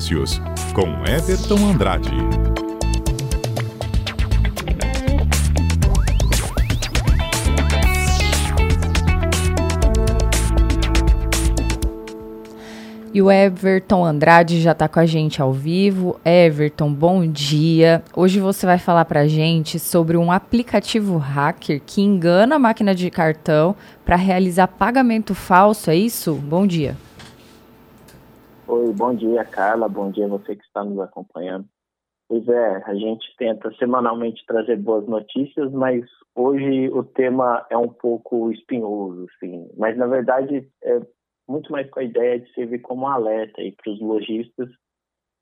Negócios, com Everton Andrade. E o Everton Andrade já está com a gente ao vivo. Everton, bom dia. Hoje você vai falar para a gente sobre um aplicativo hacker que engana a máquina de cartão para realizar pagamento falso, é isso? Bom dia. Oi, bom dia, Carla. Bom dia você que está nos acompanhando. Pois é, a gente tenta semanalmente trazer boas notícias, mas hoje o tema é um pouco espinhoso, sim. Mas na verdade é muito mais com a ideia de servir como alerta para os lojistas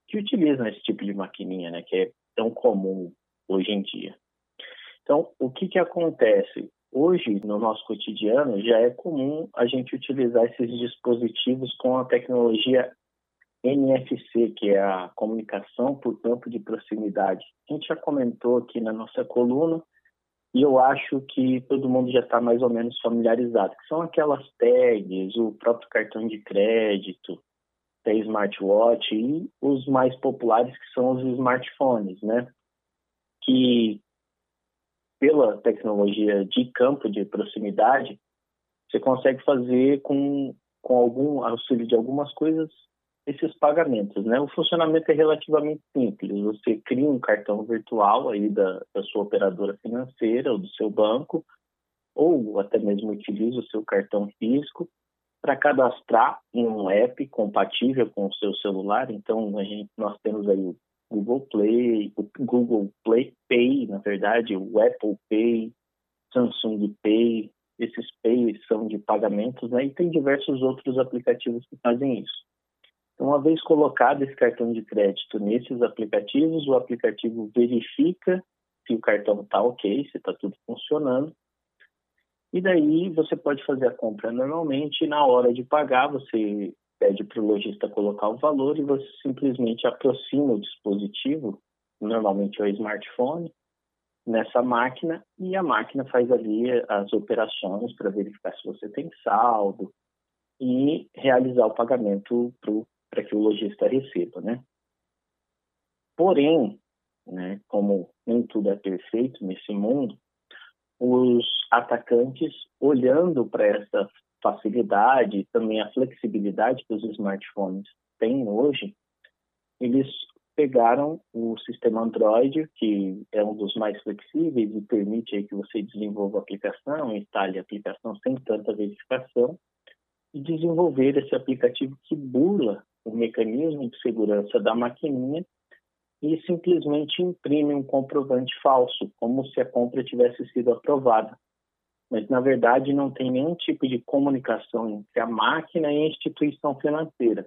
que utilizam esse tipo de maquininha, né, que é tão comum hoje em dia. Então, o que que acontece? Hoje, no nosso cotidiano, já é comum a gente utilizar esses dispositivos com a tecnologia NFC, que é a comunicação por campo de proximidade. A gente já comentou aqui na nossa coluna, e eu acho que todo mundo já está mais ou menos familiarizado, que são aquelas tags, o próprio cartão de crédito, até smartwatch e os mais populares que são os smartphones, né? Que pela tecnologia de campo de proximidade, você consegue fazer com, com algum auxílio de algumas coisas esses pagamentos, né? O funcionamento é relativamente simples. Você cria um cartão virtual aí da, da sua operadora financeira ou do seu banco, ou até mesmo utiliza o seu cartão físico para cadastrar em um app compatível com o seu celular. Então, a gente, nós temos aí o Google Play, o Google Play Pay, na verdade, o Apple Pay, Samsung Pay, esses Pay são de pagamentos, né? E tem diversos outros aplicativos que fazem isso. Então, uma vez colocado esse cartão de crédito nesses aplicativos, o aplicativo verifica se o cartão está ok, se está tudo funcionando. E daí você pode fazer a compra normalmente e na hora de pagar você pede para o lojista colocar o valor e você simplesmente aproxima o dispositivo, normalmente é o smartphone, nessa máquina e a máquina faz ali as operações para verificar se você tem saldo e realizar o pagamento para o para que o lojista receba, né? Porém, né, como nem tudo é perfeito nesse mundo, os atacantes, olhando para essa facilidade e também a flexibilidade que os smartphones têm hoje, eles pegaram o sistema Android, que é um dos mais flexíveis e permite aí que você desenvolva a aplicação, instale a aplicação sem tanta verificação, e desenvolver esse aplicativo que burla o mecanismo de segurança da maquininha e simplesmente imprime um comprovante falso, como se a compra tivesse sido aprovada. Mas, na verdade, não tem nenhum tipo de comunicação entre a máquina e a instituição financeira.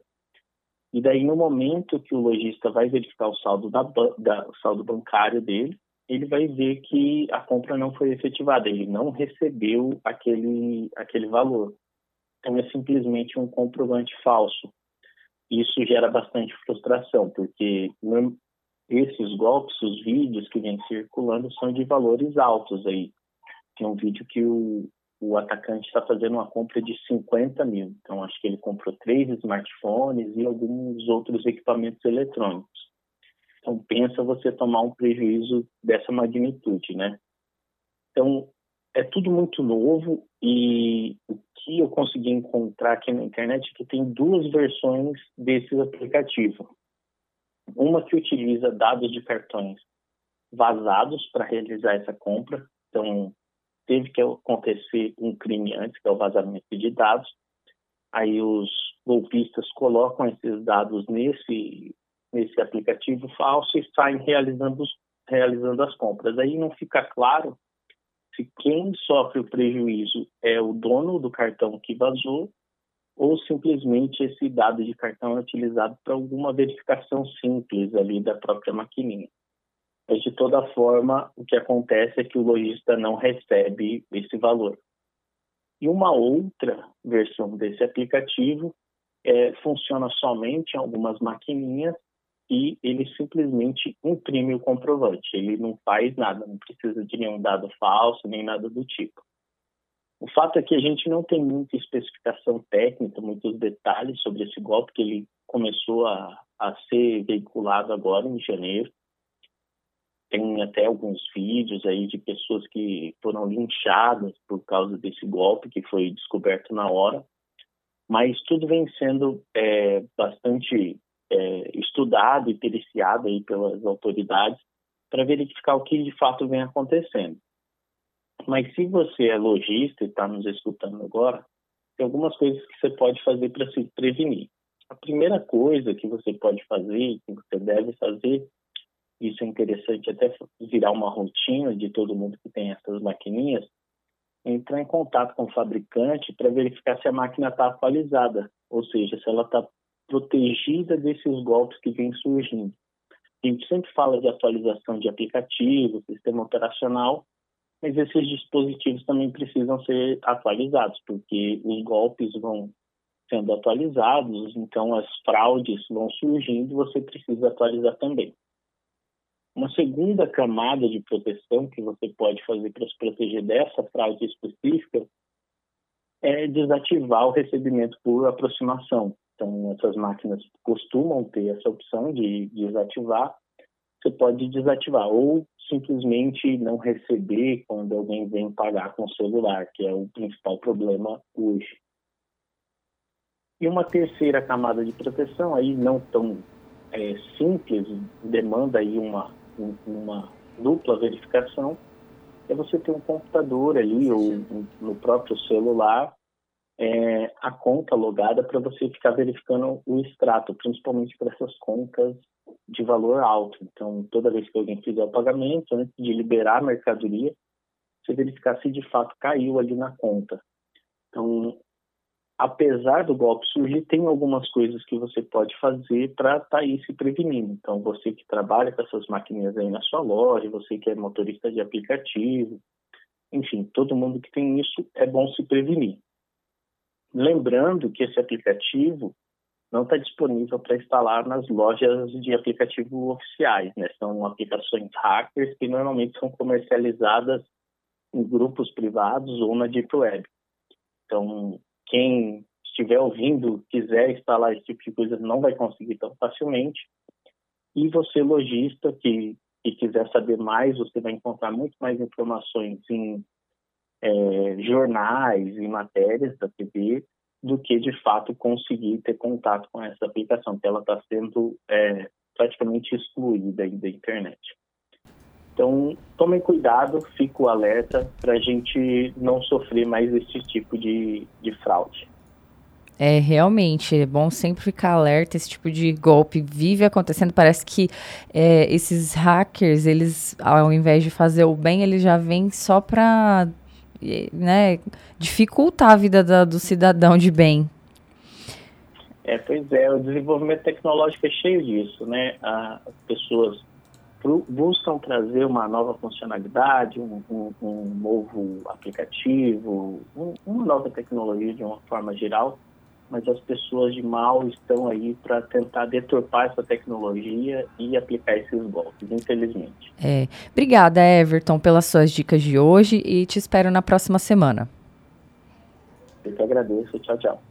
E daí, no momento que o lojista vai verificar o saldo, da, da, o saldo bancário dele, ele vai ver que a compra não foi efetivada, ele não recebeu aquele, aquele valor. Então, é simplesmente um comprovante falso isso gera bastante frustração, porque esses golpes, os vídeos que vêm circulando são de valores altos aí. Tem um vídeo que o, o atacante está fazendo uma compra de 50 mil. Então, acho que ele comprou três smartphones e alguns outros equipamentos eletrônicos. Então, pensa você tomar um prejuízo dessa magnitude, né? Então, é tudo muito novo e o que eu consegui encontrar aqui na internet é que tem duas versões desses aplicativos. Uma que utiliza dados de cartões vazados para realizar essa compra. Então, teve que acontecer um crime antes, que é o vazamento de dados. Aí os golpistas colocam esses dados nesse, nesse aplicativo falso e saem realizando, realizando as compras. Aí não fica claro se quem sofre o prejuízo é o dono do cartão que vazou ou simplesmente esse dado de cartão é utilizado para alguma verificação simples ali da própria maquininha. Mas, de toda forma, o que acontece é que o lojista não recebe esse valor. E uma outra versão desse aplicativo é, funciona somente em algumas maquininhas e ele simplesmente imprime o comprovante. Ele não faz nada, não precisa de nenhum dado falso, nem nada do tipo. O fato é que a gente não tem muita especificação técnica, muitos detalhes sobre esse golpe, que ele começou a, a ser veiculado agora em janeiro. Tem até alguns vídeos aí de pessoas que foram linchadas por causa desse golpe que foi descoberto na hora. Mas tudo vem sendo é, bastante é, estudado e periciado aí pelas autoridades para verificar o que de fato vem acontecendo. Mas se você é lojista e está nos escutando agora, tem algumas coisas que você pode fazer para se prevenir. A primeira coisa que você pode fazer, que você deve fazer, isso é interessante até virar uma rotina de todo mundo que tem essas maquininhas, é entrar em contato com o fabricante para verificar se a máquina está atualizada, ou seja, se ela está protegida desses golpes que vêm surgindo. A gente sempre fala de atualização de aplicativo, sistema operacional, mas esses dispositivos também precisam ser atualizados, porque os golpes vão sendo atualizados, então as fraudes vão surgindo, você precisa atualizar também. Uma segunda camada de proteção que você pode fazer para se proteger dessa fraude específica é desativar o recebimento por aproximação. Então, essas máquinas costumam ter essa opção de desativar. Você pode desativar ou simplesmente não receber quando alguém vem pagar com o celular, que é o principal problema hoje. E uma terceira camada de proteção, aí não tão é, simples, demanda aí uma, uma dupla verificação, é você ter um computador ali ou no próprio celular é, a conta logada para você ficar verificando o extrato, principalmente para essas contas de valor alto. Então, toda vez que alguém fizer o pagamento, antes de liberar a mercadoria, você verificar se de fato caiu ali na conta. Então, apesar do golpe surgir, tem algumas coisas que você pode fazer para estar tá aí se prevenindo. Então, você que trabalha com essas maquininhas aí na sua loja, você que é motorista de aplicativo, enfim, todo mundo que tem isso, é bom se prevenir. Lembrando que esse aplicativo não está disponível para instalar nas lojas de aplicativo oficiais, né? São aplicações hackers que normalmente são comercializadas em grupos privados ou na Deep Web. Então, quem estiver ouvindo, quiser instalar esse tipo de coisa, não vai conseguir tão facilmente. E você, lojista, que, que quiser saber mais, você vai encontrar muito mais informações em é, jornais e matérias da TV do que de fato conseguir ter contato com essa aplicação, que ela está sendo é, praticamente excluída da internet. Então, tomem cuidado, fico alerta para a gente não sofrer mais esse tipo de, de fraude. É, realmente, é bom sempre ficar alerta, esse tipo de golpe vive acontecendo, parece que é, esses hackers, eles, ao invés de fazer o bem, eles já vêm só para né, dificultar a vida da, do cidadão de bem. É, pois é, o desenvolvimento tecnológico é cheio disso, né? As pessoas buscam trazer uma nova funcionalidade, um, um, um novo aplicativo, um, uma nova tecnologia de uma forma geral, mas as pessoas de mal estão aí para tentar deturpar essa tecnologia e aplicar esses golpes, infelizmente. É. Obrigada, Everton, pelas suas dicas de hoje e te espero na próxima semana. Eu que agradeço. Tchau, tchau.